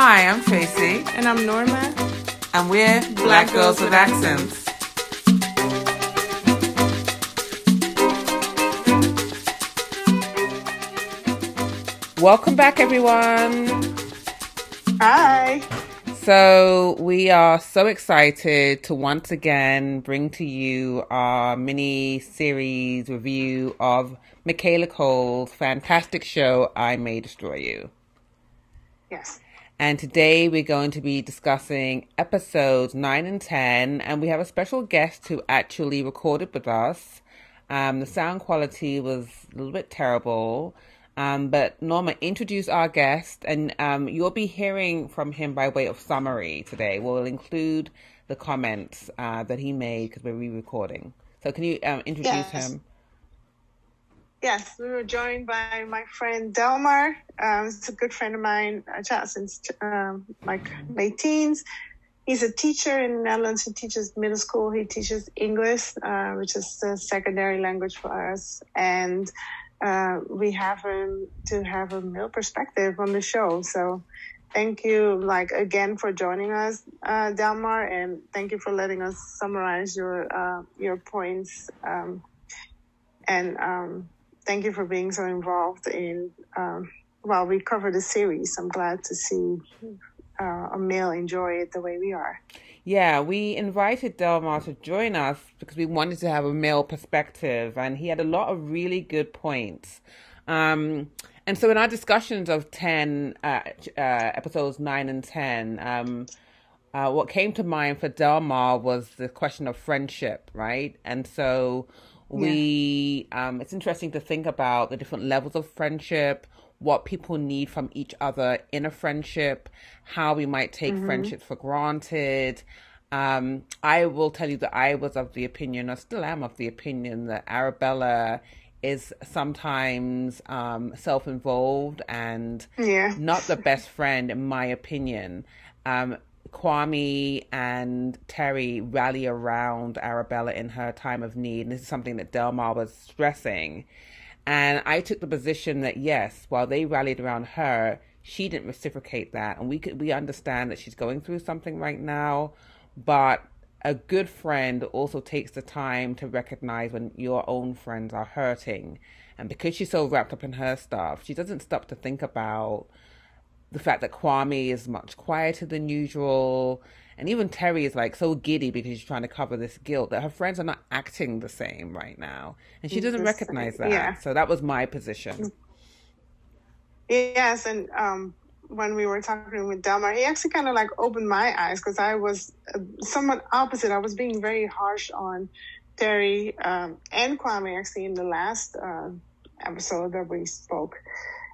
Hi, I'm Tracy. And I'm Norma. And we're Black, Black Girls with Accents. Welcome back, everyone. Hi. So, we are so excited to once again bring to you our mini series review of Michaela Coel's fantastic show, I May Destroy You. Yes. And today we're going to be discussing episodes 9 and 10, and we have a special guest who actually recorded with us. Um, the sound quality was a little bit terrible. Um, but Norma, introduce our guest, and um, you'll be hearing from him by way of summary today. We'll include the comments uh, that he made because we're re-recording. So, can you um, introduce yes. him? Yes, we were joined by my friend Delmar. Um, he's a good friend of mine. I chat since um, like late teens. He's a teacher in the Netherlands. He teaches middle school. He teaches English, uh, which is the secondary language for us. And uh, we have him to have a male perspective on the show. So thank you, like again, for joining us, uh, Delmar, and thank you for letting us summarize your uh, your points. Um, and um, thank you for being so involved in um, while we cover the series. I'm glad to see uh, a male enjoy it the way we are. Yeah, we invited Delmar to join us because we wanted to have a male perspective, and he had a lot of really good points. Um, and so, in our discussions of 10, uh, uh, episodes 9 and 10, um, uh, what came to mind for Delmar was the question of friendship, right? And so, we yeah. um, it's interesting to think about the different levels of friendship what people need from each other in a friendship how we might take mm-hmm. friendships for granted um, i will tell you that i was of the opinion or still am of the opinion that arabella is sometimes um, self-involved and yeah. not the best friend in my opinion um, Kwame and Terry rally around Arabella in her time of need. And this is something that Delmar was stressing. And I took the position that yes, while they rallied around her, she didn't reciprocate that. And we could we understand that she's going through something right now, but a good friend also takes the time to recognize when your own friends are hurting. And because she's so wrapped up in her stuff, she doesn't stop to think about the fact that Kwame is much quieter than usual. And even Terry is like so giddy because she's trying to cover this guilt that her friends are not acting the same right now. And she doesn't recognize that. Yeah. So that was my position. Yes. And um, when we were talking with Delmar, he actually kind of like opened my eyes because I was uh, somewhat opposite. I was being very harsh on Terry um, and Kwame actually in the last uh, episode that we spoke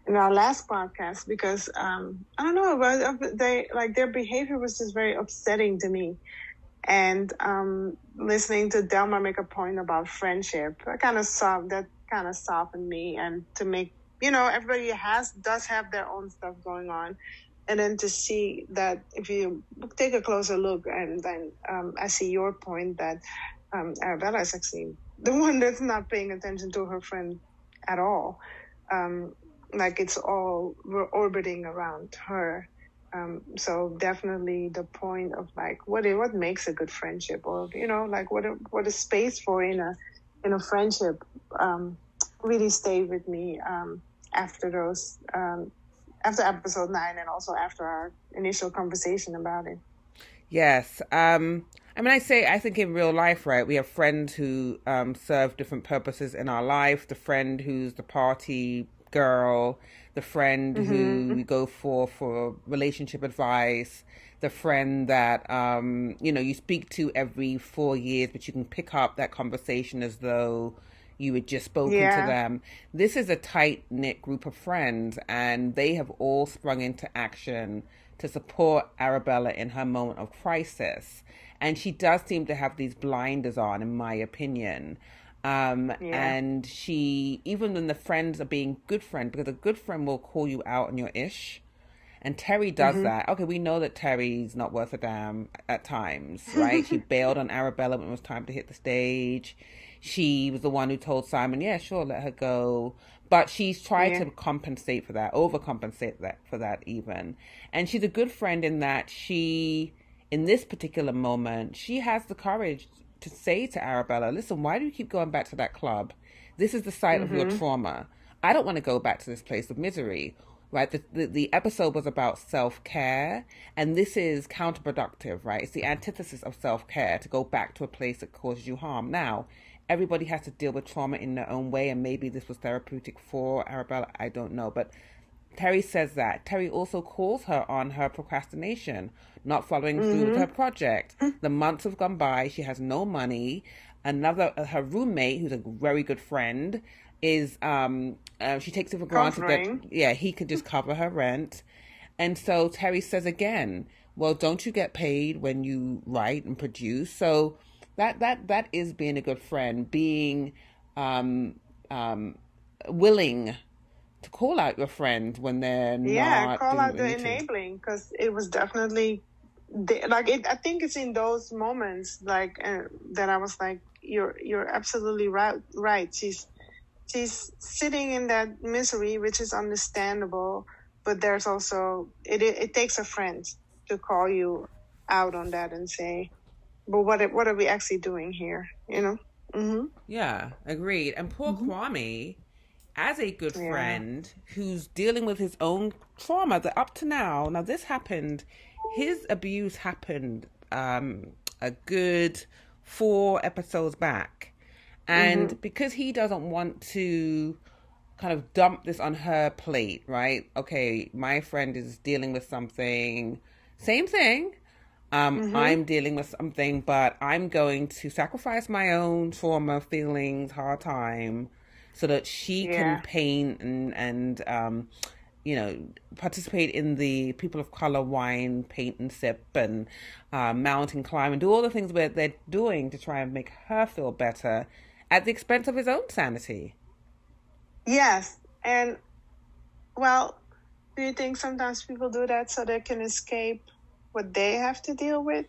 in our last podcast because um, I don't know, but they like their behavior was just very upsetting to me. And um, listening to Delmar make a point about friendship, that kind of soft, that kind of softened me, and to make you know everybody has does have their own stuff going on, and then to see that if you take a closer look, and then um, I see your point that um, Arabella is actually the one that's not paying attention to her friend at all. Um, like it's all we're orbiting around her. Um, so definitely the point of like what what makes a good friendship, or you know, like what a, what a space for in a in a friendship, um, really stayed with me um, after those um, after episode nine, and also after our initial conversation about it. Yes. Um, I mean, I say, I think in real life, right, we have friends who um, serve different purposes in our life. The friend who's the party girl, the friend mm-hmm. who you go for for relationship advice, the friend that um, you know you speak to every four years, but you can pick up that conversation as though you had just spoken yeah. to them. This is a tight knit group of friends, and they have all sprung into action to support Arabella in her moment of crisis. And she does seem to have these blinders on, in my opinion. Um, yeah. And she, even when the friends are being good friends, because a good friend will call you out on your ish. And Terry does mm-hmm. that. Okay, we know that Terry's not worth a damn at times, right? she bailed on Arabella when it was time to hit the stage. She was the one who told Simon, yeah, sure, let her go. but she's tried Yeah. to compensate for that, overcompensate that for that even. And she's a good friend in that she, in this particular moment, she has the courage to say to Arabella, "Listen, why do you keep going back to that club? This is the site of your mm-hmm. trauma. I don't want to go back to this place of misery." Right, the, the the episode was about self care, and this is counterproductive. Right, it's the antithesis of self care to go back to a place that causes you harm. Now, everybody has to deal with trauma in their own way, and maybe this was therapeutic for Arabella. I don't know, but Terry says that. Terry also calls her on her procrastination, not following through with her project. The months have gone by. She has no money. Another, uh, her roommate, who's a very good friend, is um, uh, she takes it for granted Covering. that yeah he could just cover her rent, and so Terry says again, well, don't you get paid when you write and produce? So that that that is being a good friend, being um, um, willing to call out your friend when they're yeah not call doing out the they need to. enabling because it was definitely the- like it i think it's in those moments like uh, that i was like you're you're absolutely right right. She's she's sitting in that misery which is understandable but there's also it it, it takes a friend to call you out on that and say but what what are we actually doing here you know? Hmm Yeah, agreed. And poor Kwame, as a good Yeah. friend who's dealing with his own trauma that up to now, now this happened, his abuse happened um, a good four episodes back. And because he doesn't want to kind of dump this on her plate, right? Okay, my friend is dealing with something, same thing. Um, I'm dealing with something, but I'm going to sacrifice my own trauma, feelings, hard time, so that she Yeah. can paint and and um, you know participate in the people of color wine paint and sip and uh, mountain climb and do all the things where they're doing to try and make her feel better at the expense of his own sanity. Yes, and well, do you think sometimes people do that so they can escape what they have to deal with?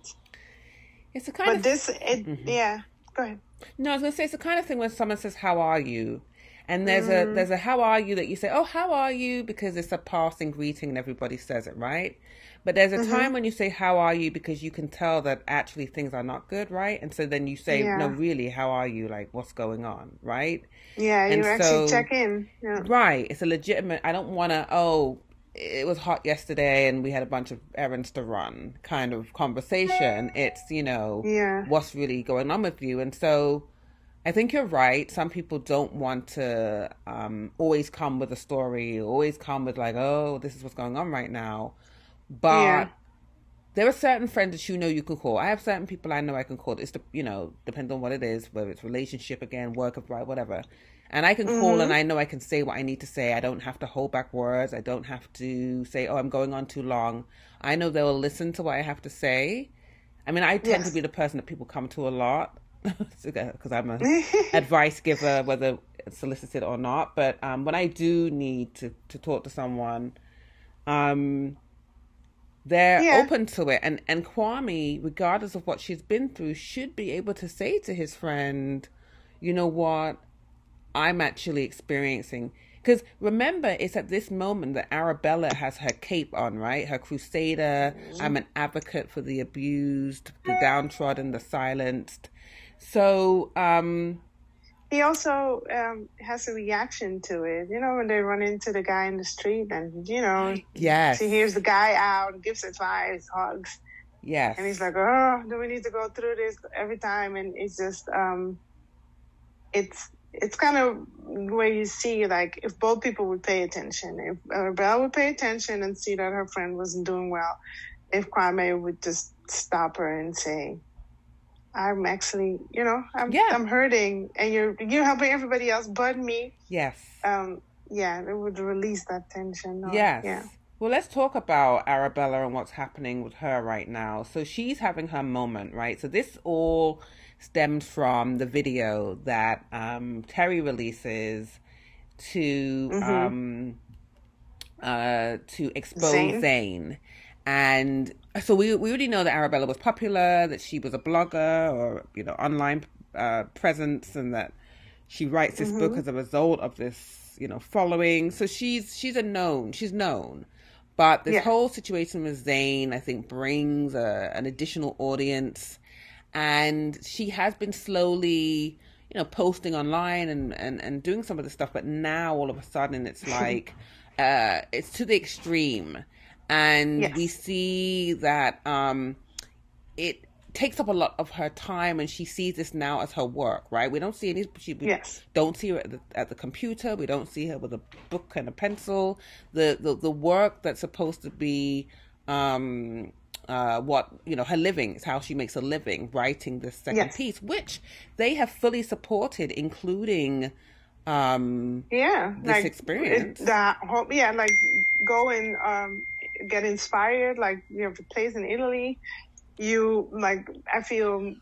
It's the kind But of this, it, yeah. Go ahead. No, I was gonna say it's the kind of thing when someone says "How are you," and there's a mm. there's a "How are you" that you say, "Oh, how are you?" because it's a passing greeting and everybody says it, right? But there's a time mm-hmm. when you say "How are you" because you can tell that actually things are not good, right? And so then you say, Yeah. "No, really, how are you? Like, what's going on?" Right? Yeah, And you actually so- check in. Yeah. Right. It's a legitimate. I don't want to. Oh, it was hot yesterday, and we had a bunch of errands to run. Kind of conversation. It's you know Yeah. what's really going on with you, and so I think you're right. Some people don't want to um, always come with a story, always come with like, oh, this is what's going on right now. But Yeah. there are certain friends that you know you can call. I have certain people I know I can call. It's the you know depends on what it is, whether it's relationship again, work, of right, whatever. And I can call and I know I can say what I need to say. I don't have to hold back words. I don't have to say, oh, I'm going on too long. I know they'll listen to what I have to say. I mean, I tend Yes. to be the person that people come to a lot because I'm a advice giver, whether solicited or not. But um, when I do need to, to talk to someone, um, they're Yeah. open to it. And, and Kwame, regardless of what she's been through, should be able to say to his friend, you know what, I'm actually experiencing. Because remember, it's at this moment that Arabella has her cape on, right? Her crusader. I'm an advocate for the abused, the downtrodden, the silenced. So, um, He also um, has a reaction to it. You know, when they run into the guy in the street and, you know, yes, she hears the guy out, gives advice, hugs. yes, And he's like, oh, do we need to go through this every time? And it's just, um, it's it's kind of where you see like if both people would pay attention, if uh, Belle would pay attention and see that her friend wasn't doing well, if Kwame would just stop her and say, "I'm actually, you know, I'm Yeah. I'm hurting, and you're you're helping everybody else but me." yes. Um, yeah, it would release that tension. or- Yes. Yeah. Well, let's talk about Arabella and what's happening with her right now. So she's having her moment, right? So this all stems from the video that um, Terry releases to Mm-hmm. um, uh, to expose Zane. Zain. And so we we already know that Arabella was popular, that she was a blogger or you know online uh, presence, and that she writes this Mm-hmm. book as a result of this you know following. So she's she's a known. She's known. But this Yeah. whole situation with Zain, I think, brings a, an additional audience, and she has been slowly, you know, posting online and and and doing some of the stuff. But now all of a sudden, it's like, uh, it's to the extreme, and Yes. we see that um, it takes up a lot of her time, and she sees this now as her work. Right? We don't see any. She, we Yes. don't see her at the, at the computer. We don't see her with a book and a pencil. The the, the work that's supposed to be um uh what you know her living is how she makes a living writing this second Yes. piece which they have fully supported including um yeah this experience. it- the whole yeah like go and um get inspired like you have a place in italy you like i feel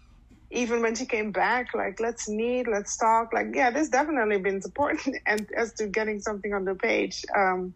even when she came back like let's meet let's talk like yeah there's definitely been support and as to getting something on the page um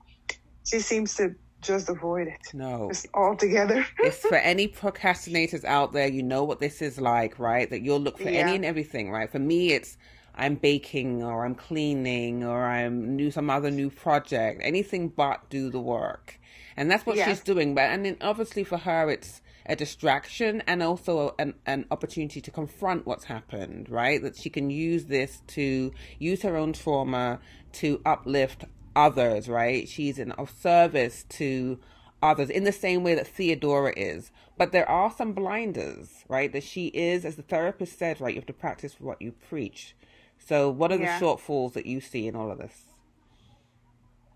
she seems to just avoid it. No. Just altogether. It's for any procrastinators out there you know what this is like right? That you'll look for any and everything right? For me it's i'm baking or i'm cleaning or i'm new some other new project. Anything but do the work and that's what she's doing but and then obviously for her it's a distraction and also an, an opportunity to confront what's happened right that she can use this to use her own trauma to uplift others right she's in of service to others in the same way that Theodora is. But there are some blinders, right? That she is, as the therapist said, right? You have to practice what you preach. So, what are the shortfalls that you see in all of this?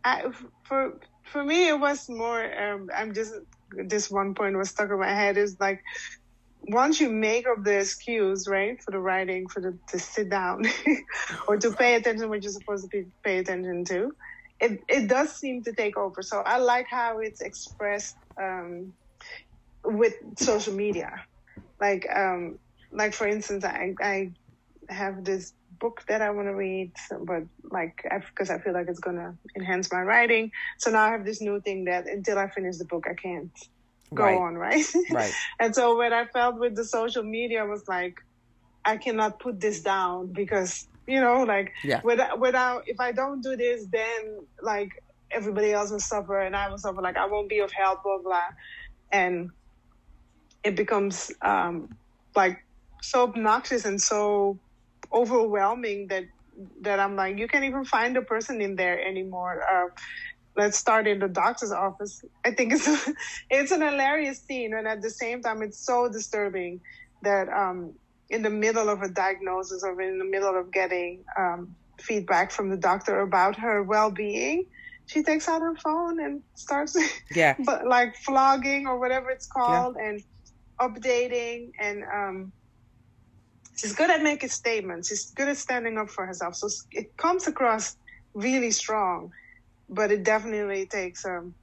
I, for for me it was more um, i'm just this one point was stuck in my head is like once you make up the excuse right for the writing for the to sit down or to pay attention what you're supposed to be, pay attention to it it does seem to take over. So i like how it's expressed um, with social media. Like um like for instance i i have this book that I want to read, but like because I, feel like it's gonna enhance my writing. So now I have this new thing that until I finish the book, I can't go Right. on, right? Right. and so what I felt with the social media was like, I cannot put this down because you know, like Yeah. without, without if I don't do this, then like everybody else will suffer and I will suffer. Like I won't be of help, blah blah, and it becomes um like so obnoxious and so overwhelming that that I'm like, you can't even find a person in there anymore. Uh, let's start in the doctor's office. I think it's it's an hilarious scene, and at the same time, it's so disturbing that um, in the middle of a diagnosis or in the middle of getting um, feedback from the doctor about her well-being, she takes out her phone and starts Yeah. but like vlogging or whatever it's called and updating and um she's good at making statements. She's good at standing up for herself. So it comes across really strong but it definitely takes um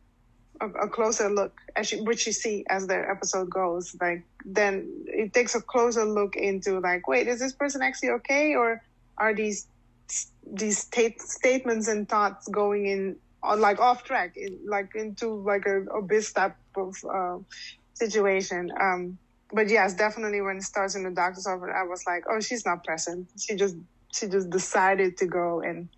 a, a closer look as which you see as the episode goes like then it takes a closer look into like wait is this person actually okay? Or are these these state, statements and thoughts going in on like off track in, like into like a abyss type of uh, situation? Um but yes definitely when it starts in the doctor's office i was like oh she's not present she just she just decided to go and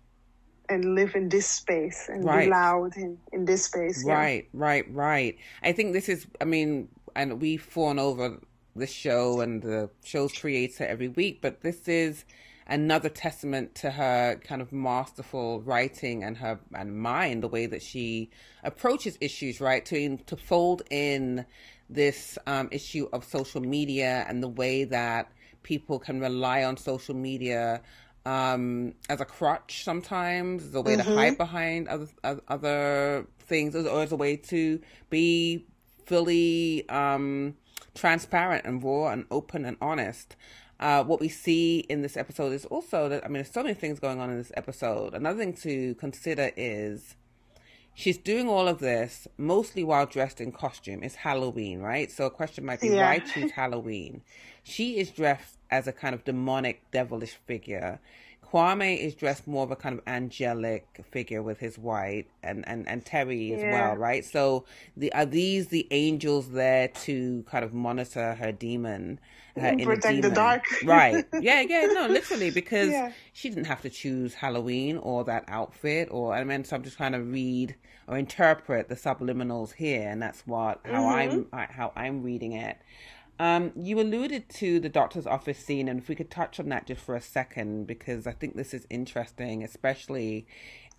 and live in this space and Right. be loud in, in this space yeah. Right, right, right. I think this is, I mean, and we've fawn over the show and the show's creator every week, but this is another testament to her kind of masterful writing and her and mind, the way that she approaches issues, right? To to fold in this um, issue of social media and the way that people can rely on social media um, as a crutch sometimes, as a way to hide behind other other things, or as a way to be fully um, transparent and raw and open and honest. Uh, what we see in this episode is also that I mean, there's so many things going on in this episode. Another thing to consider is she's doing all of this mostly while dressed in costume. It's Halloween, right? So a question might be, Yeah. why choose Halloween? She is dressed as a kind of demonic, devilish figure. Kwame is dressed more of a kind of angelic figure with his white, and and and Terry as Yeah. well, right? So the are these the angels there to kind of monitor her demon, her inner Protect the demon? dark. right? Yeah, yeah, no, literally because Yeah. she didn't have to choose Halloween or that outfit, or I mean, so I'm just trying to read or interpret the subliminals here, and that's what how mm-hmm. I'm how I'm reading it. Um, you alluded to the doctor's office scene, and if we could touch on that just for a second, because I think this is interesting, especially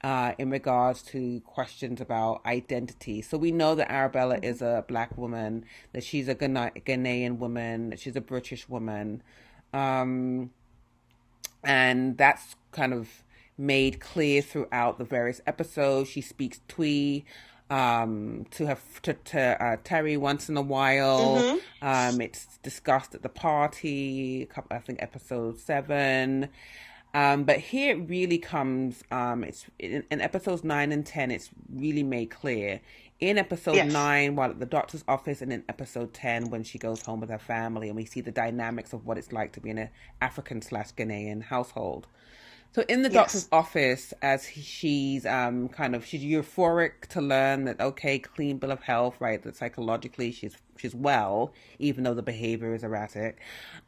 uh, in regards to questions about identity. So we know that Arabella is a black woman, that she's a Ghana- Ghanaian woman, that she's a British woman. Um, and that's kind of made clear throughout the various episodes. She speaks Twi um, to have to, to uh, Terry once in a while. Um, it's discussed at the party. a couple- I think episode seven. Um, but here it really comes. Um, it's in, in episodes nine and ten. It's really made clear. In episode Yes. nine, while at the doctor's office, and in episode ten, when she goes home with her family, and we see the dynamics of what it's like to be in an African slash Ghanaian household. So in the Yes. doctor's office, as he, she's um kind of she's euphoric to learn that okay, clean bill of health, right? That psychologically she's she's well, even though the behavior is erratic.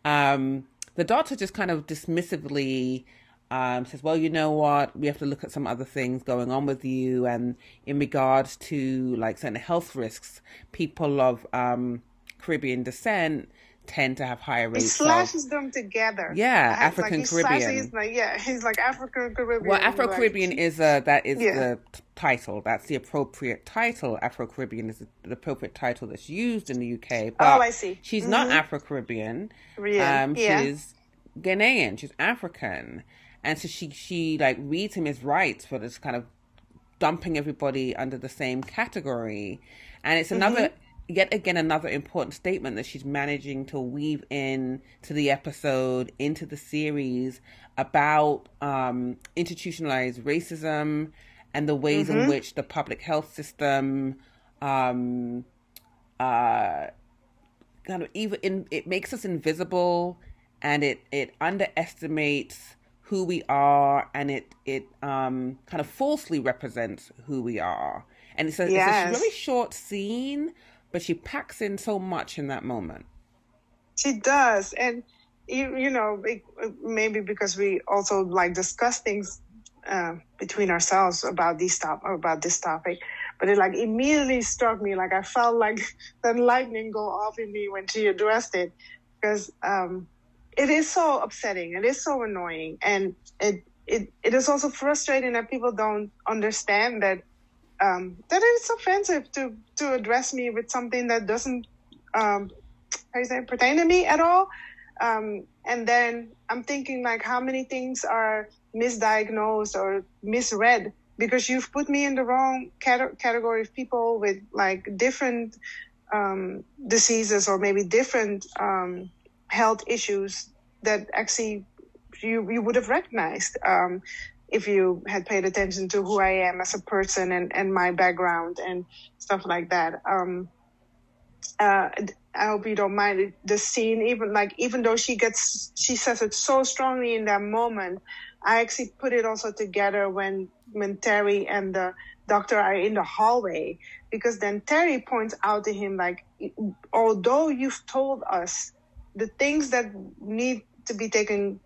Um, the doctor just kind of dismissively um, says, "Well, you know what? We have to look at some other things going on with you, and in regards to like certain health risks, people of um, Caribbean descent." Tend to have higher He rates of slashes them together. Yeah, I African like, he slashes- Caribbean. Like, yeah, he's like African Caribbean. Well, Afro Caribbean like, is a that is Yeah. the t- title. That's the appropriate title. Afro Caribbean is the appropriate title that's used in the UK. But Oh, I see. She's not Afro Caribbean. Yeah, Um, yeah. she's Ghanaian. She's African, and so she she like reads him his rights for this kind of dumping everybody under the same category. And it's another, yet again, another important statement that she's managing to weave in to the episode, into the series about um, institutionalized racism and the ways in which the public health system um, uh, kind of even in, it makes us invisible and it it underestimates who we are and it it um kind of falsely represents who we are and it's a, Yes. it's a really short scene but she packs in so much in that moment She does, and you, you know, maybe because we also like discuss things uh, between ourselves about these top about this topic, but it like immediately struck me. Like I felt like the lightning go off in me when she addressed it, because um, it is so upsetting. It is so annoying, and it it it is also frustrating that people don't understand that um, that it's offensive to to address me with something that doesn't um, how you say pertain to me at all. Um, and then I'm thinking like how many things are misdiagnosed or misread because you've put me in the wrong cate- category of people with like different um, diseases or maybe different um, health issues that actually you you would have recognized um, if you had paid attention to who I am as a person and, and my background and stuff like that. Um, uh, I hope you don't mind the scene. Even like even though she gets she says it so strongly in that moment, I actually put it also together when when Terry and the doctor are in the hallway because then Terry points out to him like, although you've told us the things that need to be taken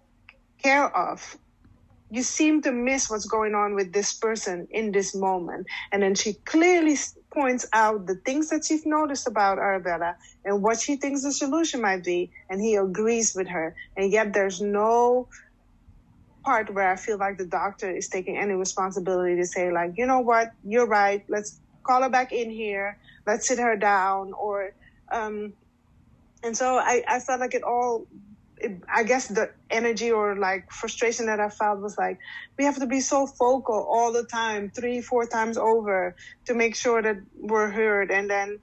care of, you seem to miss what's going on with this person in this moment. And then she clearly points out the things that she's noticed about Arabella and what she thinks the solution might be. And he agrees with her. And yet there's no part where I feel like the doctor is taking any responsibility to say like, you know what, you're right. Let's call her back in here. Let's sit her down or, um, and so I, I felt like it all I guess the energy or like frustration that I felt was like we have to be so vocal all the time, three, four times over to make sure that we're heard, and then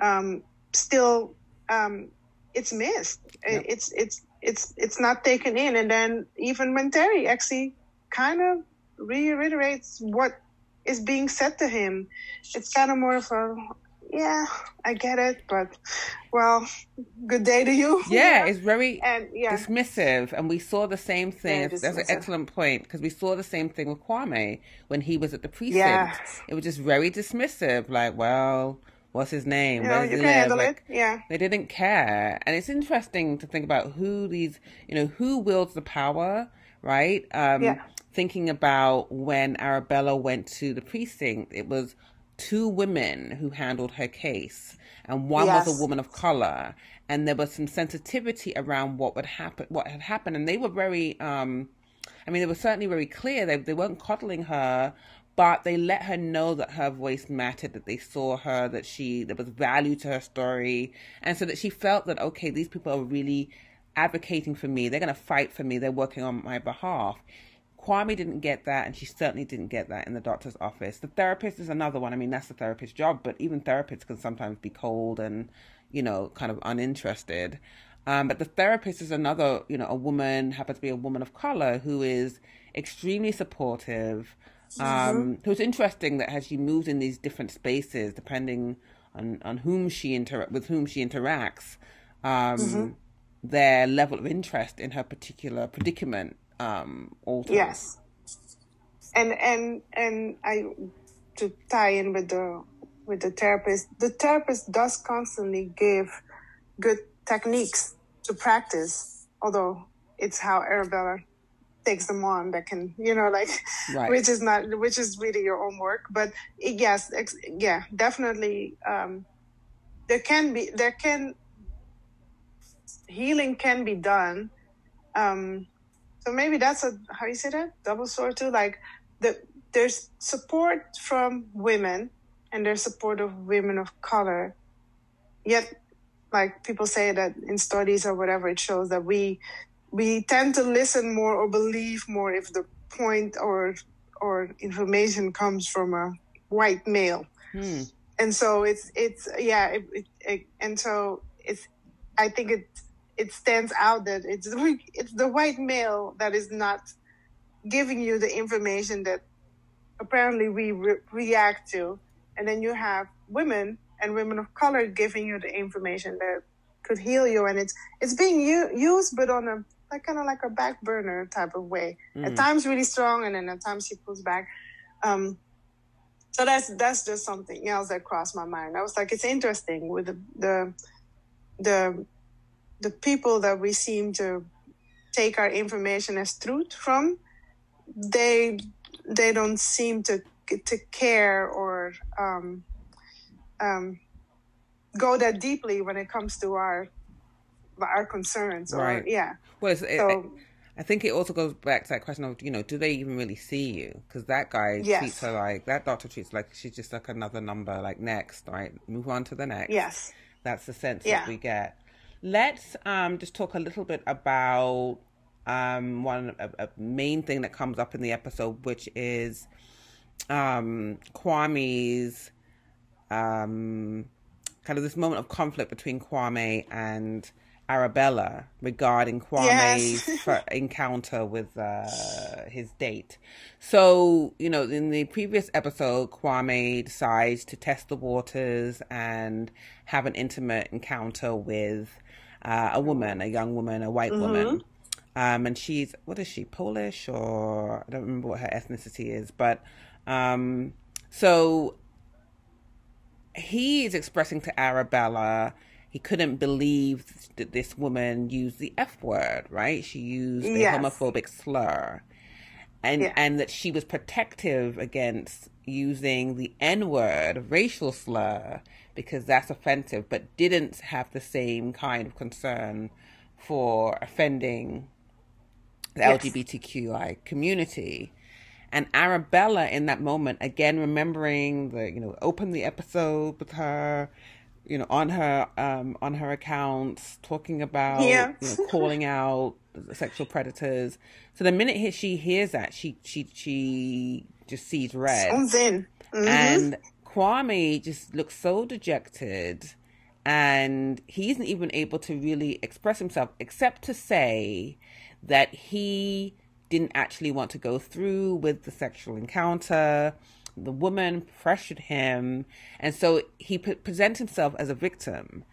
um, still um, it's missed. Yep. It's it's it's it's not taken in, and then even when Terry actually kind of reiterates what is being said to him, it's kind of more of a yeah, I get it, but well, good day to you. Yeah, it's very and yeah, dismissive, and we saw the same thing. That's an excellent point because we saw the same thing with Kwame when he was at the precinct. Yes. It was just very dismissive, like, well, what's his name? you know, you can handle Like, it. Yeah, They didn't care, and it's interesting to think about who these, you know, who wields the power, right? Um, Yeah. Thinking about when Arabella went to the precinct, it was two women who handled her case, and one was a woman of color, and there was some sensitivity around what would happen, what had happened, and they were very, um, I mean, they were certainly very clear. They they weren't coddling her, but they let her know that her voice mattered, that they saw her, that she there was value to her story, and so that she felt that okay, these people are really advocating for me. They're going to fight for me. They're working on my behalf. Kwame didn't get that, and she certainly didn't get that in the doctor's office. The therapist is another one. I mean, that's the therapist's job, but even therapists can sometimes be cold and, you know, kind of uninterested. Um, but the therapist is another, you know, a woman, happens to be a woman of color who is extremely supportive. Um, So it's interesting that as she moves in these different spaces, depending on, on whom she inter- with whom she interacts, um, their level of interest in her particular predicament um, yes, and and and I to tie in with the with the therapist. The therapist does constantly give good techniques to practice, although it's how Arabella takes them on that can you know like Right. which is not which is really your own work but yes ex- yeah definitely um there can be there can healing can be done um so maybe that's a how you say that? Double sword too? Like the there's support from women and there's support of women of color. Yet like people say that in studies or whatever it shows that we we tend to listen more or believe more if the point or or information comes from a white male. Hmm. and so it's it's yeah it, it, it, and so it's i think it it stands out that it's the- it's the white male that is not giving you the information that apparently we re- react to. And then you have women and women of color giving you the information that could heal you. And it's it's being u- used but on a like kind of like a back burner type of way. At times really strong and then at times he pulls back. Um so that's that's just something else that crossed my mind. I was like it's interesting with the the the, the people that we seem to take our information as truth from they they don't seem to to care or um, um, go that deeply when it comes to our our concerns or Right. yeah Well, it's, it, I think it also goes back to that question of, you know, do they even really see you? Because that guy Yes. treats her like, that doctor treats her like she's just like another number, like next, right? Move on to the next. yes That's the sense Yeah. that we get. Let's um, just talk a little bit about um, one a, a main thing that comes up in the episode, which is um, Kwame's um, kind of this moment of conflict between Kwame and Arabella regarding Kwame's Yes. encounter with uh, his date. So, you know, in the previous episode, Kwame decides to test the waters and have an intimate encounter with uh, a woman, a young woman, a white woman. Um, and she's, what is she, Polish or I don't remember what her ethnicity is, but um, so he is expressing to Arabella he couldn't believe that this woman used the F word, right? She used a Yes. homophobic slur. And Yeah. and that she was protective against using the N word, racial slur, because that's offensive, but didn't have the same kind of concern for offending the Yes. LGBTQI community. And Arabella in that moment, again remembering the, you know, open the episode with her, you know, on her um on her accounts, talking about Yeah. you know, calling out sexual predators. So the minute she hears that, she she she just sees red. Sounds in. Mhm. And Kwame just looks so dejected and he isn't even able to really express himself except to say that he didn't actually want to go through with the sexual encounter the woman pressured him, and so he p- presents himself as a victim.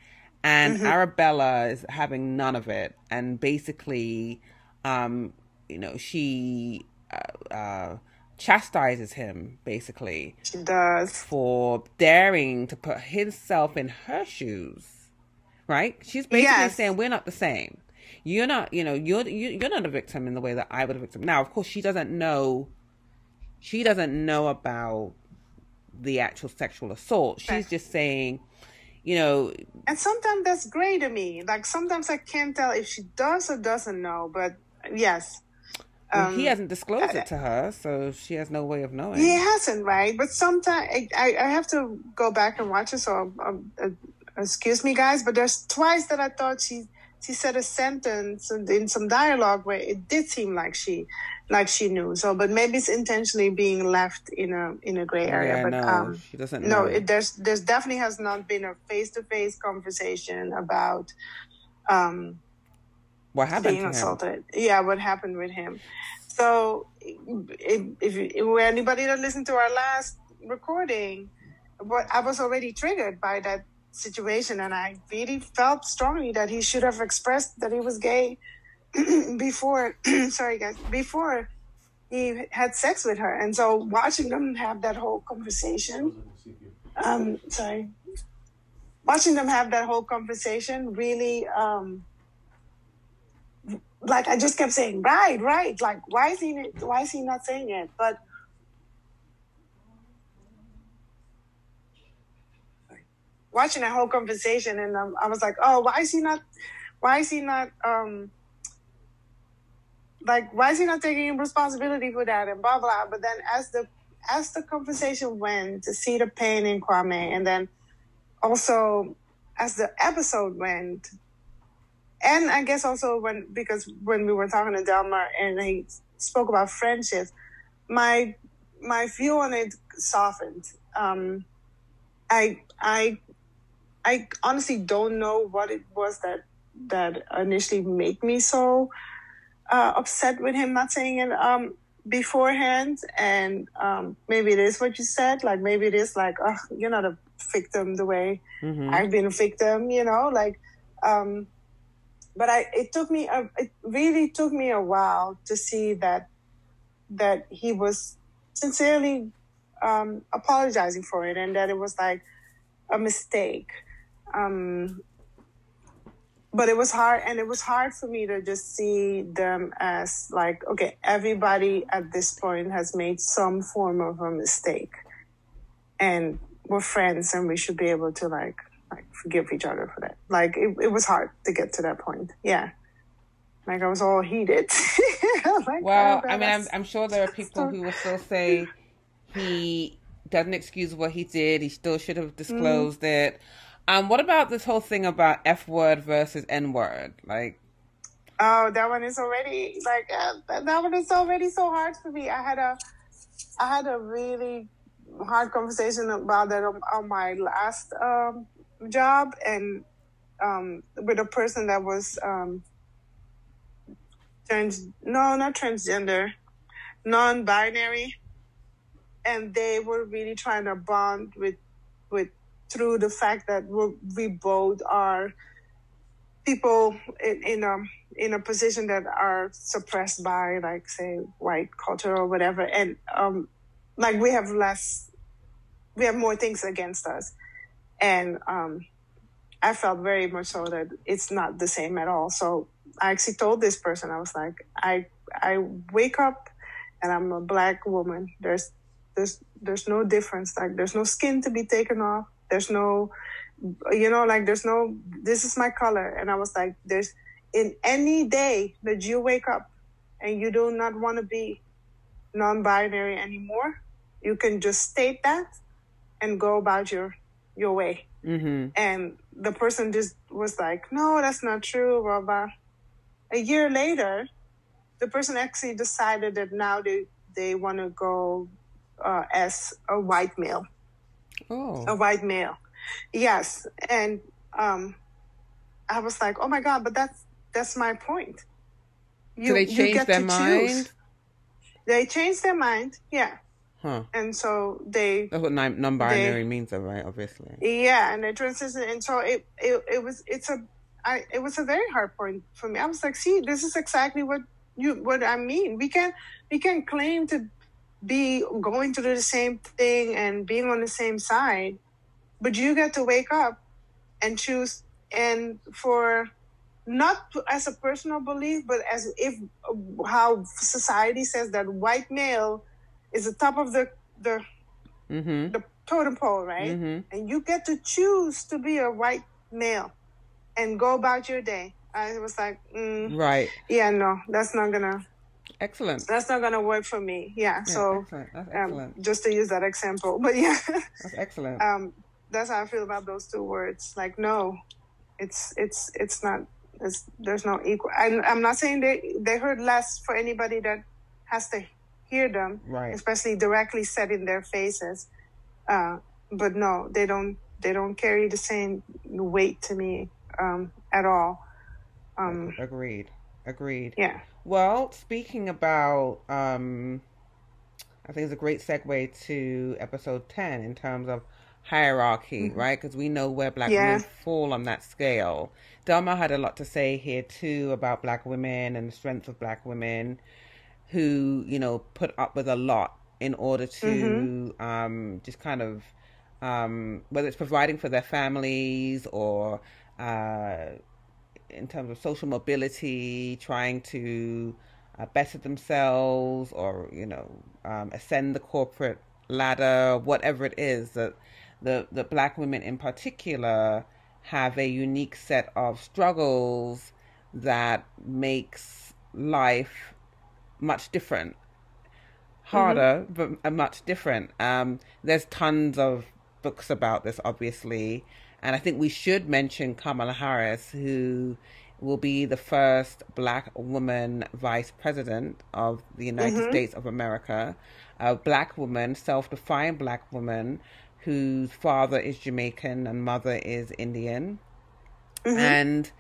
And Mm-hmm. Arabella is having none of it, and basically, um, you know, she uh, uh, chastises him basically She does. for daring to put himself in her shoes. Right? She's basically Yes. saying we're not the same. You're not, you know, you're you, you're not a victim in the way that I was a victim. Now, of course, she doesn't know. She doesn't know about the actual sexual assault. She's just saying, you know, And sometimes that's great to me. Like sometimes I can't tell if she does or doesn't know. But yes, he hasn't disclosed it to her, so she has no way of knowing. he hasn't, right? But sometimes I, I, I have to go back and watch it. So um, uh, excuse me, guys. But there's twice that I thought she she said a sentence in, in some dialogue where it did seem like she like she knew. So, but maybe it's intentionally being left in a in a gray area. Yeah, but no, um, she doesn't no, know. it, there's there's definitely has not been a face to face conversation about um, what happened being assaulted. Yeah, what happened with him. So, if, if, if anybody that listened to our last recording, but I was already triggered by that situation, and I really felt strongly that he should have expressed that he was gay before. sorry, guys, before he had sex with her, and so watching them have that whole conversation. Um, sorry, watching them have that whole conversation really. Um, like I just kept saying, right, right. Like, why is he why is he not saying it? But watching that whole conversation, and um, I was like, oh, why is he not? Why is he not? Um, like, why is he not taking responsibility for that? And blah blah. But then as the as the conversation went, to see the pain in Kwame, and then also as the episode went, and I guess also when because when we were talking to Delmar and he spoke about friendships, my my view on it softened. Um, I I I honestly don't know what it was that that initially made me so uh, upset with him not saying it um, beforehand, and um, maybe it is what you said. Like maybe it is like, oh, you're not a victim the way Mhm. I've been a victim, you know, like. Um, but I it took me a, it really took me a while to see that that he was sincerely um, apologizing for it and that it was like a mistake. Um, but it was hard, and it was hard for me to just see them as like, okay, everybody at this point has made some form of a mistake, and we're friends, and we should be able to like like forgive each other for that. Like it, it was hard to get to that point. Yeah. Like I was all heated. like, Well, oh, I mean, I'm, I'm sure there are people who will still say he doesn't excuse what he did. He still should have disclosed it. Um, what about this whole thing about F word versus N word? Like, Oh, that one is already like uh, that that one is already so hard for me. I had a I had a really hard conversation about that on, on my last um, job and um, with a person that was um, trans no not transgender non-binary. And they were really trying to bond with with through the fact that we're, we both are people in, in a in a position that are suppressed by like say white culture or whatever. And um like we have less we have more things against us and um i felt very much so that it's not the same at all. So i actually told this person i was like i i wake up and i'm a black woman. There's there's there's no difference. Like there's no skin to be taken off. There's no you know like there's no this is my color. And i was like there's in any day that you wake up and you do not want to be non-binary anymore you can just state that and go about your your way mm-hmm. and the person just was like no that's not true blah blah a year later the person actually decided that now they they want to go uh, as a white male a oh, white male. Yes, and um, I was like, oh my god, but that's that's my point. You, so they you get their to mind. choose. They change their mind. Yeah, Huh. And so they That's what non- non-binary means, though, right? Obviously. yeah, and they transition, and so it it, it was it's a I it was a very hard point for me. I was like, see, this is exactly what you what I mean. We can we can claim to be going to do the same thing and being on the same side, but you get to wake up and choose and for not as a personal belief, but as if how society says that white male is the top of the the Mm-hmm. the totem pole, right? Mhm. And you get to choose to be a white male and go about your day. I was like, mm, Right. yeah, no, that's not gonna Excellent. that's not gonna work for me. Yeah, Yeah, so excellent. That's um, just to use that example, but yeah, That's excellent. um, that's how I feel about those two words. Like, no, it's it's it's not. It's, there's no equal. I, I'm not saying they they hurt less for anybody that has to hear them, Right. especially directly said in their faces. Uh, but no, they don't. They don't carry the same weight to me um, at all. Um, Agreed. Agreed. yeah. Well, speaking about, um, I think it's a great segue to episode 10 in terms of hierarchy, right? Because we know where black Yeah. women fall on that scale. Delmar had a lot to say here too about black women and the strength of black women who, you know, put up with a lot in order to um, just kind of, um, whether it's providing for their families or, uh, in terms of social mobility, trying to uh, better themselves or you know um, ascend the corporate ladder, whatever it is that the the black women in particular have a unique set of struggles that makes life much different. Harder but uh, much different. Um there's tons of books about this obviously. And i think we should mention kamala harris who will be the first black woman vice president of the united states of america. A black woman self-defined black woman whose father is jamaican and mother is indian. And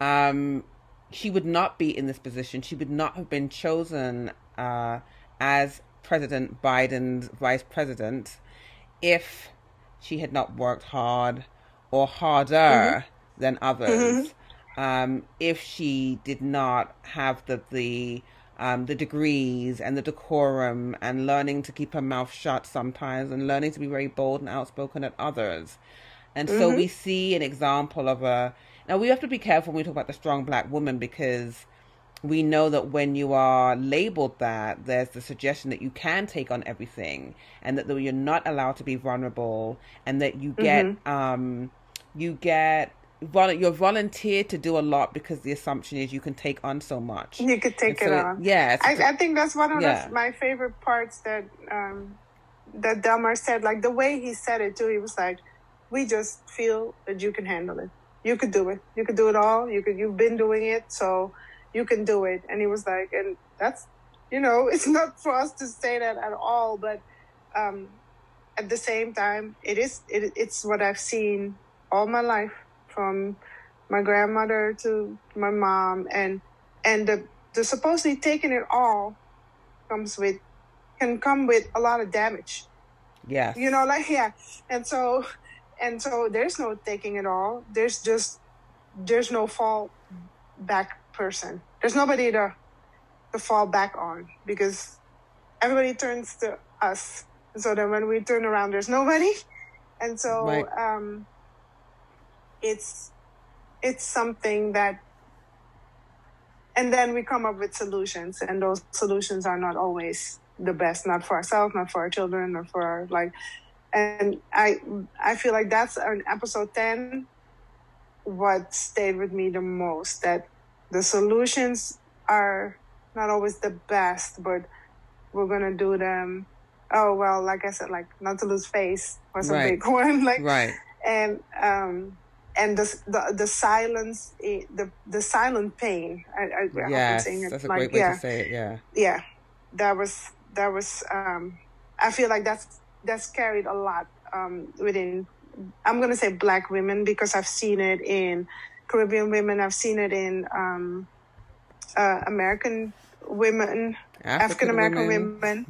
um, she would not be in this position. She would not have been chosen uh, as President Biden's vice president if she had not worked hard or harder than others. Um, if she did not have the the um, the degrees and the decorum and learning to keep her mouth shut sometimes and learning to be very bold and outspoken at others. And so we see an example of a. Now we have to be careful when we talk about the strong black woman because we know that when you are labeled that, there's the suggestion that you can take on everything and that you're not allowed to be vulnerable and that you get, um, you get, you're volunteered to do a lot because the assumption is you can take on so much. You could take And it so on. Yeah. I, I think that's one of Yeah. the, my favorite parts that um, that Delmar said. Like the way he said it too, he was like, "We just feel that you can handle it. You could do it. You could do it all. You could. You've been doing it, so you can do it." And he was like, and that's, you know, it's not for us to say that at all, but um, at the same time, it is. It, it's what I've seen all my life from my grandmother to my mom and and the the supposedly taking it all comes with can come with a lot of damage Yeah. you know like yeah and so and so there's no taking it all. There's just there's no fall back person. There's nobody to to fall back on because everybody turns to us. And so then when we turn around there's nobody. And so Right. um it's it's something that and then we come up with solutions. And those solutions are not always the best not for ourselves not for our children or for our like and i i feel like that's an episode 10 what stayed with me the most that the solutions are not always the best but we're gonna do them oh well like i said like not to lose face was a Right. big one like Right. and um and the the, the silence eh, the the silent pain I, I, I Yes. saying it That's a like great way yeah to say it. Yeah. yeah that was that was um i feel like that's that's carried a lot um within i'm gonna say black women because i've seen it in caribbean women i've seen it in um uh american women african american women.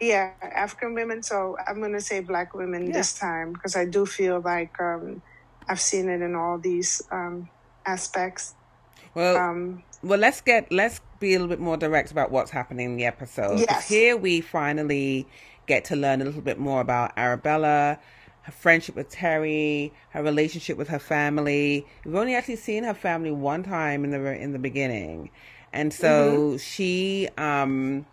Yeah, African women. So I'm gonna say black women Yeah. this time because I do feel like um, I've seen it in all these um, aspects. Well, Um, well, let's get let's be a little bit more direct about what's happening in the episode. Yes. Here we finally get to learn a little bit more about Arabella, her friendship with Terry, her relationship with her family. We've only actually seen her family one time in the in the beginning, and so she um.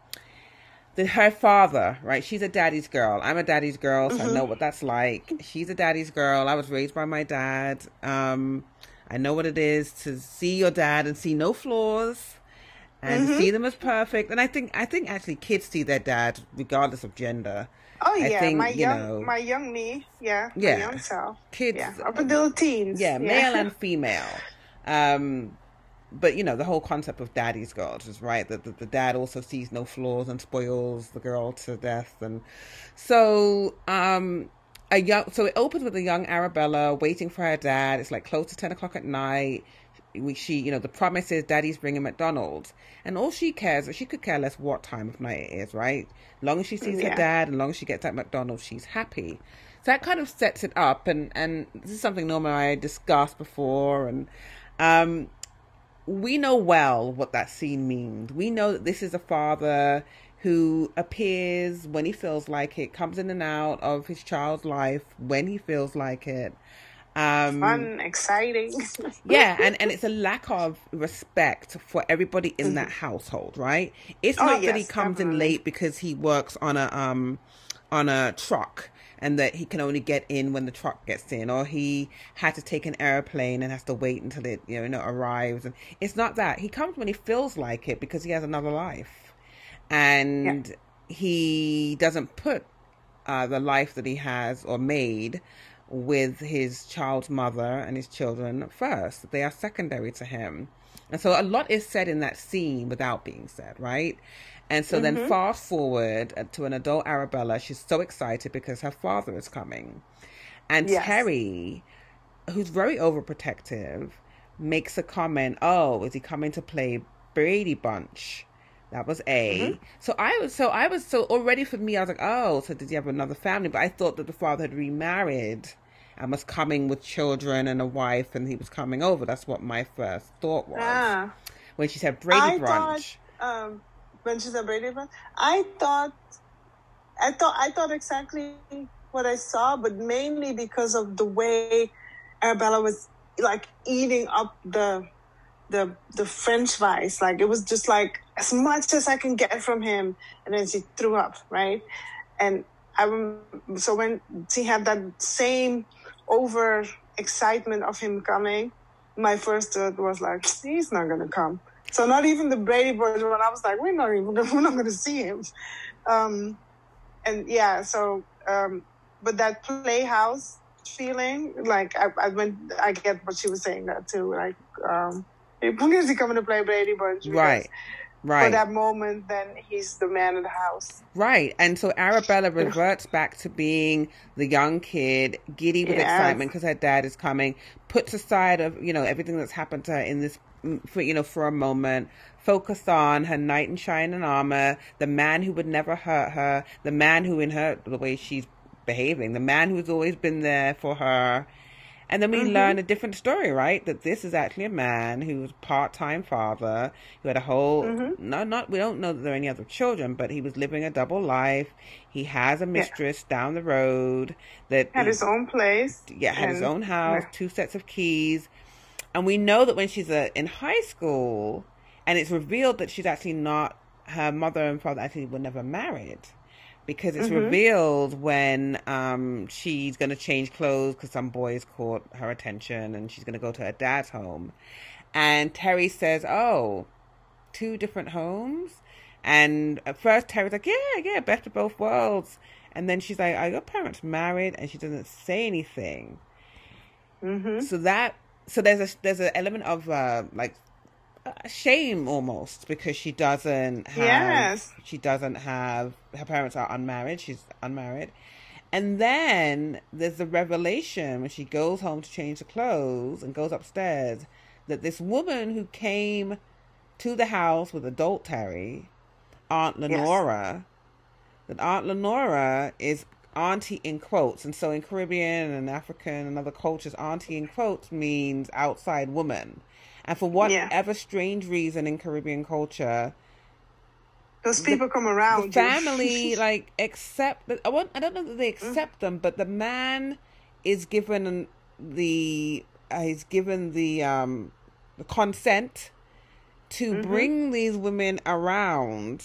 The, her father, right? She's a daddy's girl. I'm a daddy's girl, so I know what that's like. She's a daddy's girl. I was raised by my dad. Um, I know what it is to see your dad and see no flaws and see them as perfect. And I think I think actually kids see their dad regardless of gender. oh I yeah, think, my you young know- my young me, yeah, Yeah. my young self, Kids yeah, up until teens, yeah, male and female. Um, but you know the whole concept of daddy's girls is right that the, the dad also sees no flaws and spoils the girl to death, and so um, a young so it opens with a young Arabella waiting for her dad. It's like close to ten o'clock at night. We, she, you know, the promise is daddy's bringing McDonald's, and all she cares, she could care less what time of night it is, right? long as she sees her dad, and long as she gets at McDonald's, she's happy. So that kind of sets it up, and and this is something Norma and I discussed before, and um, we know well what that scene means. We know that this is a father who appears when he feels like it, comes in and out of his child's life when he feels like it. Um, fun, exciting. yeah, and, and it's a lack of respect for everybody in that household, right? It's Oh, not that he yes, comes in late because he works on a um on a truck and that he can only get in when the truck gets in, or he had to take an airplane and has to wait until it you know arrives. And it's not that he comes when he feels like it because he has another life, and he doesn't put uh, the life that he has or made with his child's mother and his children first. They are secondary to him. And so a lot is said in that scene without being said, right? And so then fast forward uh, to an adult Arabella. She's so excited because her father is coming. And Yes. Terry, who's very overprotective, makes a comment, "Oh, is he coming to play Brady Bunch?" That was A. So I was so I was so already for me I was like, "Oh, so did he have another family?" But I thought that the father had remarried and was coming with children and a wife and he was coming over. That's what my first thought was. ah, When she said Brady I Brunch. thought um, when she said Brady Bunch, I thought, I thought, I thought exactly what I saw, but mainly because of the way Arabella was like eating up the the the French fries. Like it was just like as much as I can get from him, and then she threw up, right? And I so when she had that same over excitement of him coming, my first thought was like, he's not gonna come. So not even the Brady Bunch when I was like, we're not even gonna, we're not gonna see him. Um, and yeah, so um, but that playhouse feeling, like I, I went, I get what she was saying that too. Like, um, is he coming to play Brady Bunch? Right. Right. For that moment, then he's the man of the house. Right. And so Arabella reverts back to being the young kid, giddy with Yes. excitement because her dad is coming, puts aside of, you know, everything that's happened to her in this, mm, for, you know, for a moment, focused on her knight in shining armor, the man who would never hurt her, the man who in her, the way she's behaving, the man who's always been there for her. And then we learn a different story, right? That this is actually a man who was part-time father, who had a whole no, not we don't know that there are any other children, but he was living a double life. He has a mistress down the road that Had his own place. yeah had his own house, yeah. two sets of keys, and we know that when she's uh, in high school, and it's revealed that she's actually not her mother and father actually were never married because it's revealed when um, she's going to change clothes because some boys caught her attention and she's going to go to her dad's home. And Terry says, Oh, two different homes? And at first, Terry's like, Yeah, yeah, best of both worlds. And then she's like, Are your parents married? And she doesn't say anything. Mm-hmm. So that, so there's a there's an element of uh, like shame almost because she doesn't have Yes. she doesn't have her parents are unmarried she's unmarried and then there's the revelation when she goes home to change the clothes and goes upstairs that this woman who came to the house with adult terry aunt lenora that Aunt Lenora is auntie in quotes. And so in Caribbean and African and other cultures, auntie in quotes means outside woman. And for whatever yeah. strange reason in Caribbean culture, those people the, come around. The family like accept. I want. I don't know that they mm. accept mm. them, but the man is given the uh, he's given the um the consent to mm-hmm. bring these women around,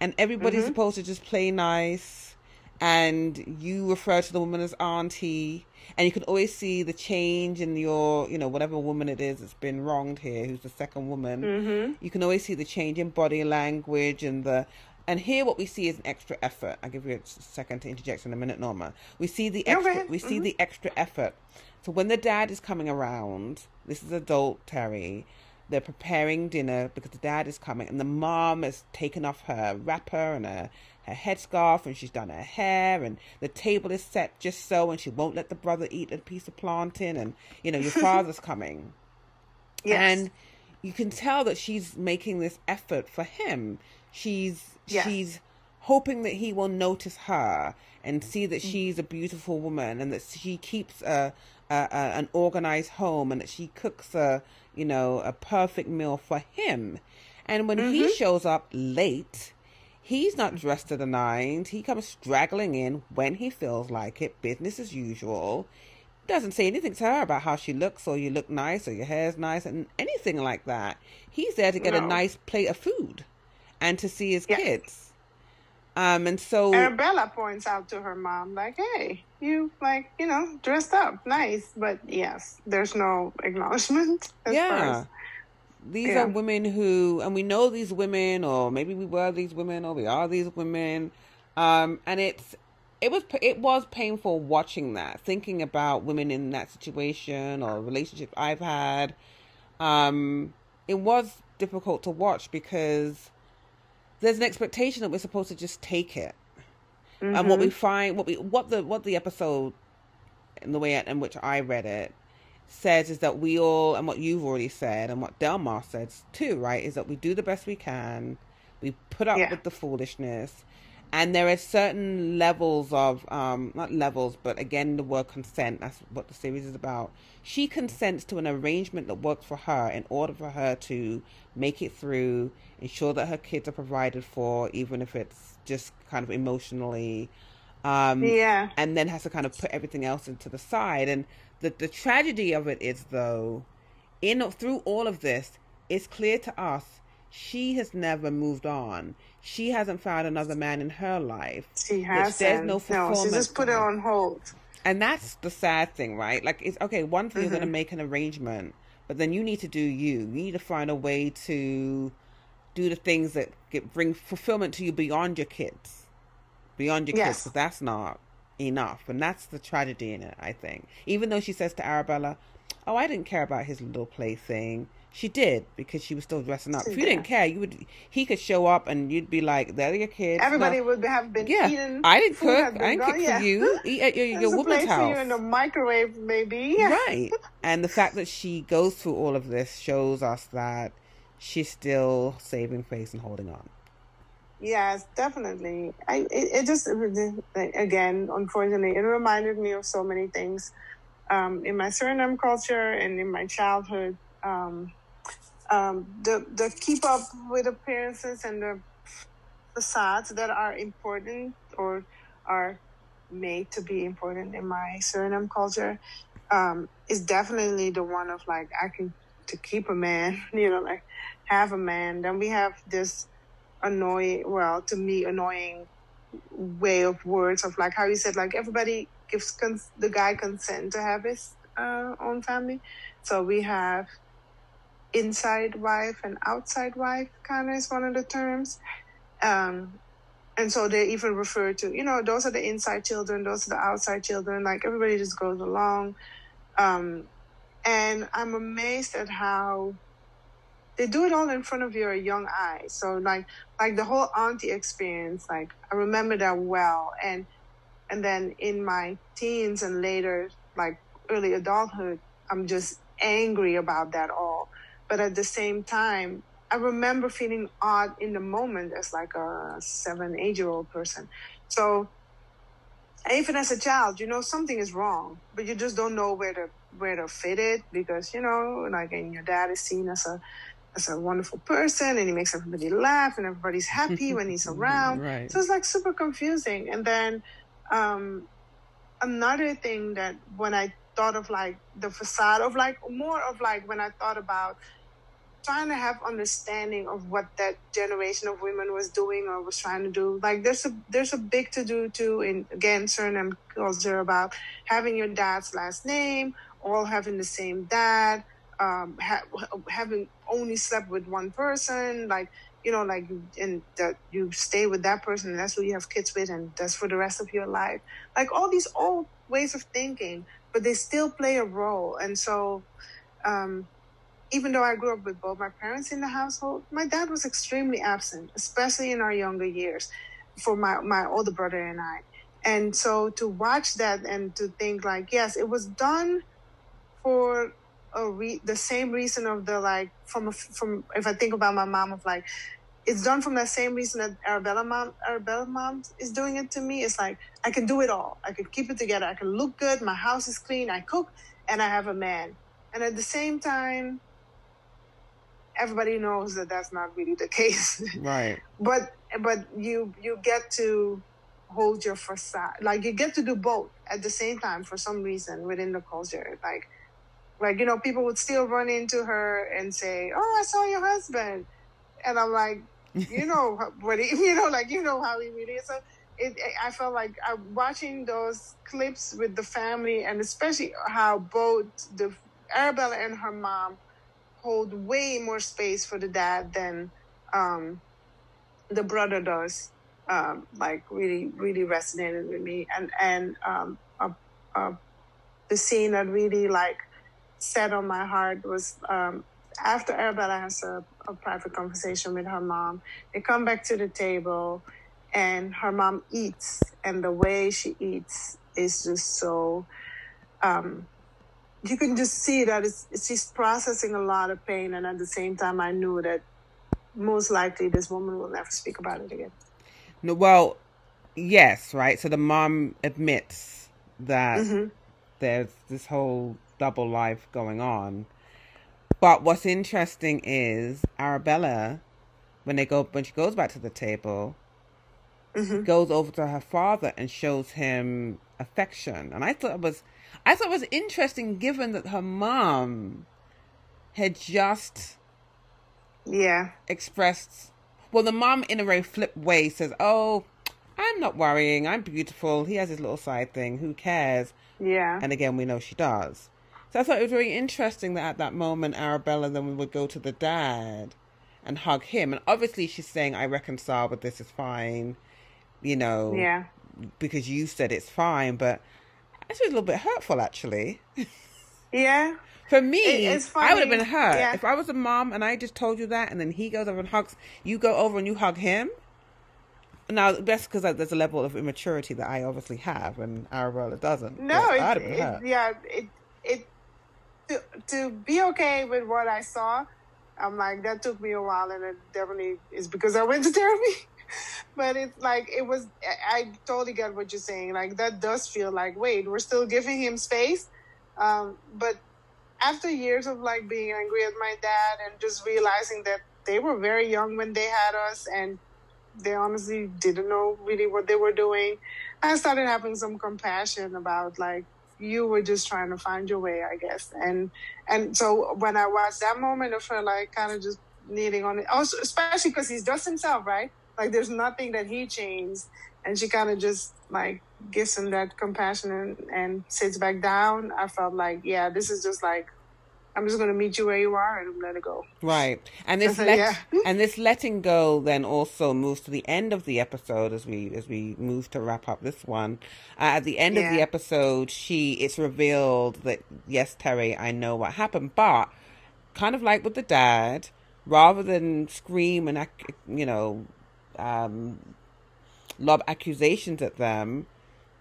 and everybody's mm-hmm. supposed to just play nice, and you refer to the woman as auntie, and you can always see the change in your, you know, whatever woman it is that's been wronged here, who's the second woman. Mm-hmm. You can always see the change in body language and the. And here, what we see is an extra effort. I'll give you a second to interject in a minute, Norma. We see the extra. Okay. We see mm-hmm. the extra effort. So when the dad is coming around, this is adult Terry. They're preparing dinner because the dad is coming, and the mom has taken off her wrapper and her her headscarf and she's done her hair and the table is set just so and she won't let the brother eat a piece of plantain and you know your father's coming yes. and you can tell that she's making this effort for him she's yes. she's hoping that he will notice her and see that mm. she's a beautiful woman and that she keeps a, a, a an organized home and that she cooks a you know a perfect meal for him and when mm-hmm. he shows up late He's not dressed to the nines. He comes straggling in when he feels like it, business as usual. Doesn't say anything to her about how she looks or you look nice or your hair's nice and anything like that. He's there to get no. a nice plate of food and to see his yes. kids. Um, and so Arabella points out to her mom, like, "Hey, you like, you know, dressed up, nice." But yes, there's no acknowledgement. yeah, these yeah. are women who, and we know these women, or maybe we were these women, or we are these women. Um, and it's it was it was painful watching that, thinking about women in that situation or relationship I've had. Um, it was difficult to watch because there's an expectation that we're supposed to just take it. Mm-hmm. And what we mm-hmm. find, what we what the what the episode, in the way in which I read it, says is that we all, and what you've already said, and what Delmar says too, right, is that we do the best we can. We put up yeah. with the foolishness. And there are certain levels of, um, not levels, but again, the word consent. That's what the series is about. She consents to an arrangement that works for her in order for her to make it through, ensure that her kids are provided for, even if it's just kind of emotionally. Um, yeah. And then has to kind of put everything else into the side. And the the tragedy of it is though, in through all of this, it's clear to us she has never moved on. She hasn't found another man in her life. She hasn't. There's no fulfillment. No, she just put it on hold. And that's the sad thing, right? Like it's okay. One thing mm-hmm. you're going to make an arrangement, but then you need to do you. You need to find a way to do the things that get, bring fulfillment to you beyond your kids, beyond your yes. kids. Because that's not enough. And that's the tragedy in it, I think. Even though she says to Arabella, Oh, I didn't care about his little plaything. She did because she was still dressing up. If you did. didn't care, you would he could show up and you'd be like, "There are your kids." Everybody no. would have been yeah. eating. I didn't cook. I didn't cook yeah. for you. Eat at your, your woman's house. For you in the microwave, maybe. Right. and the fact that she goes through all of this shows us that she's still saving face and holding on. Yes, definitely. I it, it just again, unfortunately, it reminded me of so many things um, in my Suriname culture and in my childhood. Um, um, the the keep up with appearances and the facades that are important or are made to be important in my Suriname culture um, is definitely the one of like I can to keep a man, you know, like have a man. Then we have this annoying, well, to me, annoying way of words of like how you said, like everybody gives cons- the guy consent to have his uh, own family. So we have inside wife and outside wife, kind of is one of the terms. Um, and so they even refer to, you know, those are the inside children, those are the outside children. Like everybody just goes along. Um, and I'm amazed at how they do it all in front of your young eyes. So like like the whole auntie experience, like I remember that well. And and then in my teens and later, like early adulthood, I'm just angry about that all. But at the same time, I remember feeling odd in the moment as like a seven, eight year old person. So even as a child, you know something is wrong, but you just don't know where to where to fit it because you know, like, and your dad is seen as a as a wonderful person, and he makes everybody laugh, and everybody's happy when he's around. Right. So it's like super confusing. And then um, another thing that when I thought of like the facade of like more of like when I thought about trying to have understanding of what that generation of women was doing or was trying to do. Like there's a there's a big to do too in again Suriname culture about having your dad's last name, all having the same dad, um, ha- having only slept with one person, like you know, like and that you stay with that person, and that's who you have kids with, and that's for the rest of your life. Like all these old ways of thinking, but they still play a role, and so. Um, even though I grew up with both my parents in the household, my dad was extremely absent, especially in our younger years, for my, my older brother and I. And so to watch that and to think like, yes, it was done for a re- the same reason of the like from a, from if I think about my mom of like, it's done from that same reason that Arabella mom Arabella mom is doing it to me. It's like I can do it all. I can keep it together. I can look good. My house is clean. I cook, and I have a man. And at the same time, everybody knows that that's not really the case. Right. but but you you get to hold your facade, like you get to do both at the same time for some reason within the culture. Like like you know, people would still run into her and say, "Oh, I saw your husband," and I'm like, you know what he, you know, like you know how he really is. So it, I felt like I, watching those clips with the family, and especially how both the Arabella and her mom hold way more space for the dad than um, the brother does. Um, like really, really resonated with me, and and um, uh, uh, the scene that really like set on my heart was um, after Arabella has a, a private conversation with her mom. They come back to the table, and her mom eats, and the way she eats is just so. Um, you can just see that she's processing a lot of pain, and at the same time, I knew that most likely this woman will never speak about it again. No, well, yes, right. So the mom admits that Mhm. there's this whole double life going on. But what's interesting is Arabella, when they go when she goes back to the table, Mhm. goes over to her father and shows him affection. And I thought it was I thought it was interesting given that her mom had just Yeah, expressed well the mom in a very flip way says, Oh, I'm not worrying, I'm beautiful, he has his little side thing, who cares? yeah, And again we know she does. So I thought it was very interesting that at that moment Arabella then would go to the dad and hug him. And obviously she's saying, I reconcile with this is fine, you know, yeah. because you said it's fine, but it's just a little bit hurtful actually. Yeah, For me, It- I would have been hurt. yeah. If I was a mom and I just told you that and then he goes over and hugs, you go over and you hug him. Now, that's because there's a level of immaturity that I obviously have and Arabella doesn't. no, it, I'd have been it- hurt. yeah, it it to be okay with what I saw. I'm like that took me a while, and it definitely is because I went to therapy. but it's like it was. I, I totally get what you're saying. Like that does feel like wait, we're still giving him space. Um, but after years of like being angry at my dad and just realizing that they were very young when they had us and they honestly didn't know really what they were doing, I started having some compassion about like you were just trying to find your way, I guess. And and so when I watched that moment of her like kind of just kneeling on it, also especially because he's just himself, right? Like there's nothing that he changed, and she kind of just like gives him that compassion and, and sits back down. I felt like, yeah, this is just like I'm just gonna meet you where you are and let it go. Right, and this So, let yeah. and this letting go then also moves to the end of the episode as we as we move to wrap up this one. Uh, at the end of the episode, she it's revealed that yes, Terry, I know what happened, but kind of like with the dad, rather than scream and you know, um, lob accusations at them.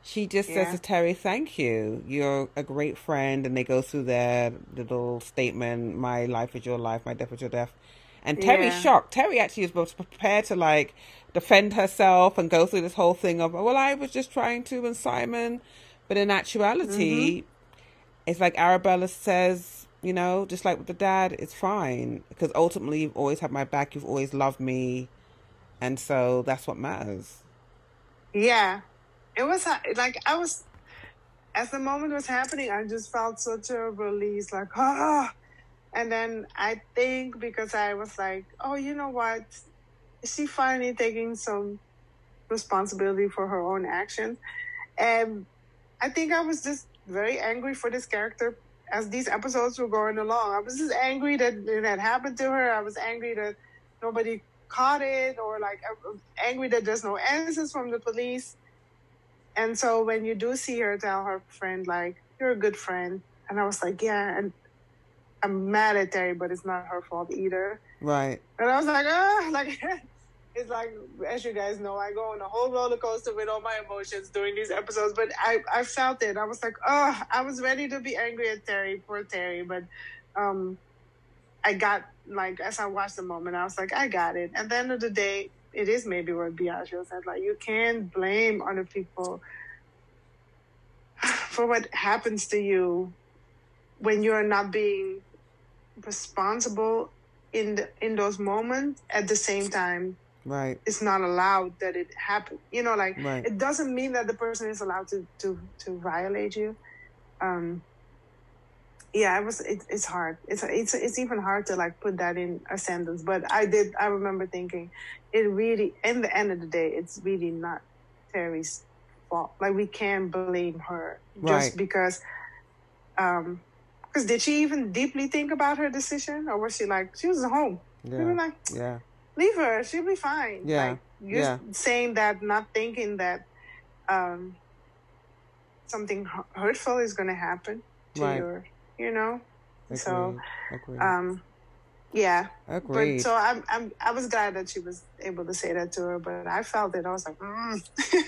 She just says to Terry, "Thank you. You're a great friend." And they go through their little statement: "My life is your life, my death is your death." And Terry's Yeah. shocked. Terry actually is was prepared to like defend herself and go through this whole thing of, well, I was just trying to, and Simon. But in actuality, mm-hmm. it's like Arabella says, you know, just like with the dad, it's fine because ultimately you've always had my back. You've always loved me, and so that's what matters. Yeah, it was like I was as the moment was happening. I just felt such a release, like ah. And then I think because I was like, oh, you know what? Is she finally taking some responsibility for her own actions? And I think I was just very angry for this character as these episodes were going along. I was just angry that it had happened to her. I was angry that nobody caught it, or like angry that there's no answers from the police. And so when you do see her tell her friend, like, you're a good friend, and I was like, yeah, and I'm mad at Terry, but it's not her fault either. Right. And I was like, ah, like it's like as you guys know, I go on a whole roller coaster with all my emotions during these episodes. But I, I felt it. I was like, oh, I was ready to be angry at Terry, poor Terry. But um, I got like as I watched the moment, I was like, I got it. At the end of the day, it is maybe what Biagio said. Like you can't blame other people for what happens to you when you're not being responsible in the, in those moments at the same time Right. it's not allowed that it happen you know like Right. it doesn't mean that the person is allowed to to to violate you um yeah it was it, it's hard it's it's it's even hard to like put that in a sentence but i did i remember thinking it really in the end of the day it's really not terry's fault like we can't blame her just Right. because um because did she even deeply think about her decision or was she like she was home Yeah. like Yeah. leave her she'll be fine Yeah, like you're yeah. saying that not thinking that um something hu- hurtful is going to happen to Right. your you know so Agreed. um yeah Agreed. but so I'm, I'm i was glad that she was able to say that to her but i felt it i was like mm.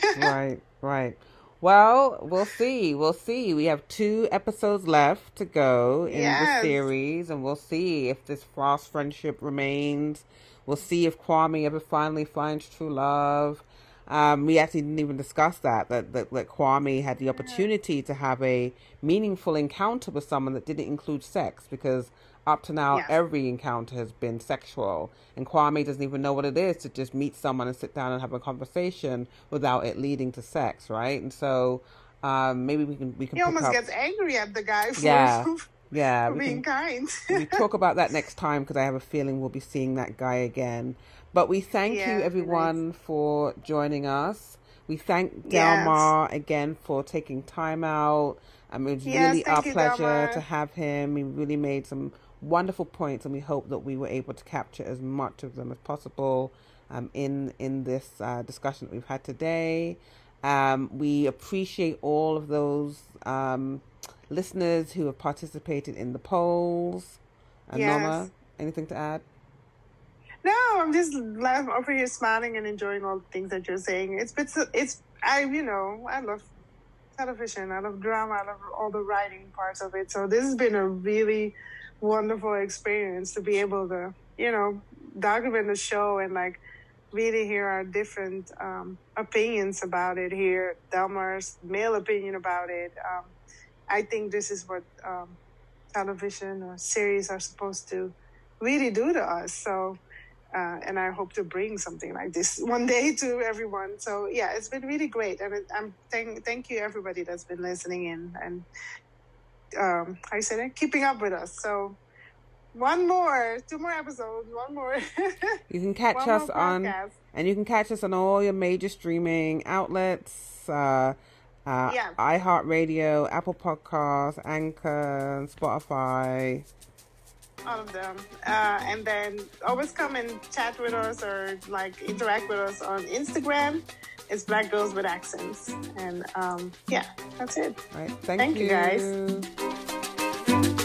right, right. Well, we'll see. We'll see. We have two episodes left to go in Yes. the series, and we'll see if this Frost friendship remains. We'll see if Kwame ever finally finds true love. Um, we actually didn't even discuss that, that that that Kwame had the opportunity to have a meaningful encounter with someone that didn't include sex, because up to now Yes. every encounter has been sexual, and Kwame doesn't even know what it is to just meet someone and sit down and have a conversation without it leading to sex, right? And so um, maybe we can we can he almost up. gets angry at the guy for, Yeah. yeah, we being can, kind we talk about that next time because I have a feeling we'll be seeing that guy again. But we thank Yeah, you everyone for joining us. We thank Yes. Delmar again for taking time out. Um, it was Yes, really our you, pleasure Delmar. to have him. He really made some wonderful points, and we hope that we were able to capture as much of them as possible um, in in this uh, discussion that we've had today. Um, we appreciate all of those um, listeners who have participated in the polls. Uh, Yes. Norma, anything to add? No, I'm just laugh over here smiling and enjoying all the things that you're saying. It's so, it's I you know I love television, I love drama, I love all the writing parts of it. So this has been a really wonderful experience to be able to you know document the show and like really hear our different um, opinions about it. Hear Delmar's male opinion about it. Um, I think this is what um, television or series are supposed to really do to us. So uh, and I hope to bring something like this one day to everyone. So yeah, it's been really great, and I'm thank thank you everybody that's been listening in and um, how you say that, keeping up with us. So one more, two more episodes, one more. You can catch us on, and you can catch us on all your major streaming outlets. Uh, uh, Yeah. iHeartRadio, Apple Podcasts, Anchor, Spotify. All of them, uh, and then always come and chat with us or like interact with us on Instagram. It's Black Girls with Accents, and um, yeah, that's it. Right. Thank, Thank you, guys. guys.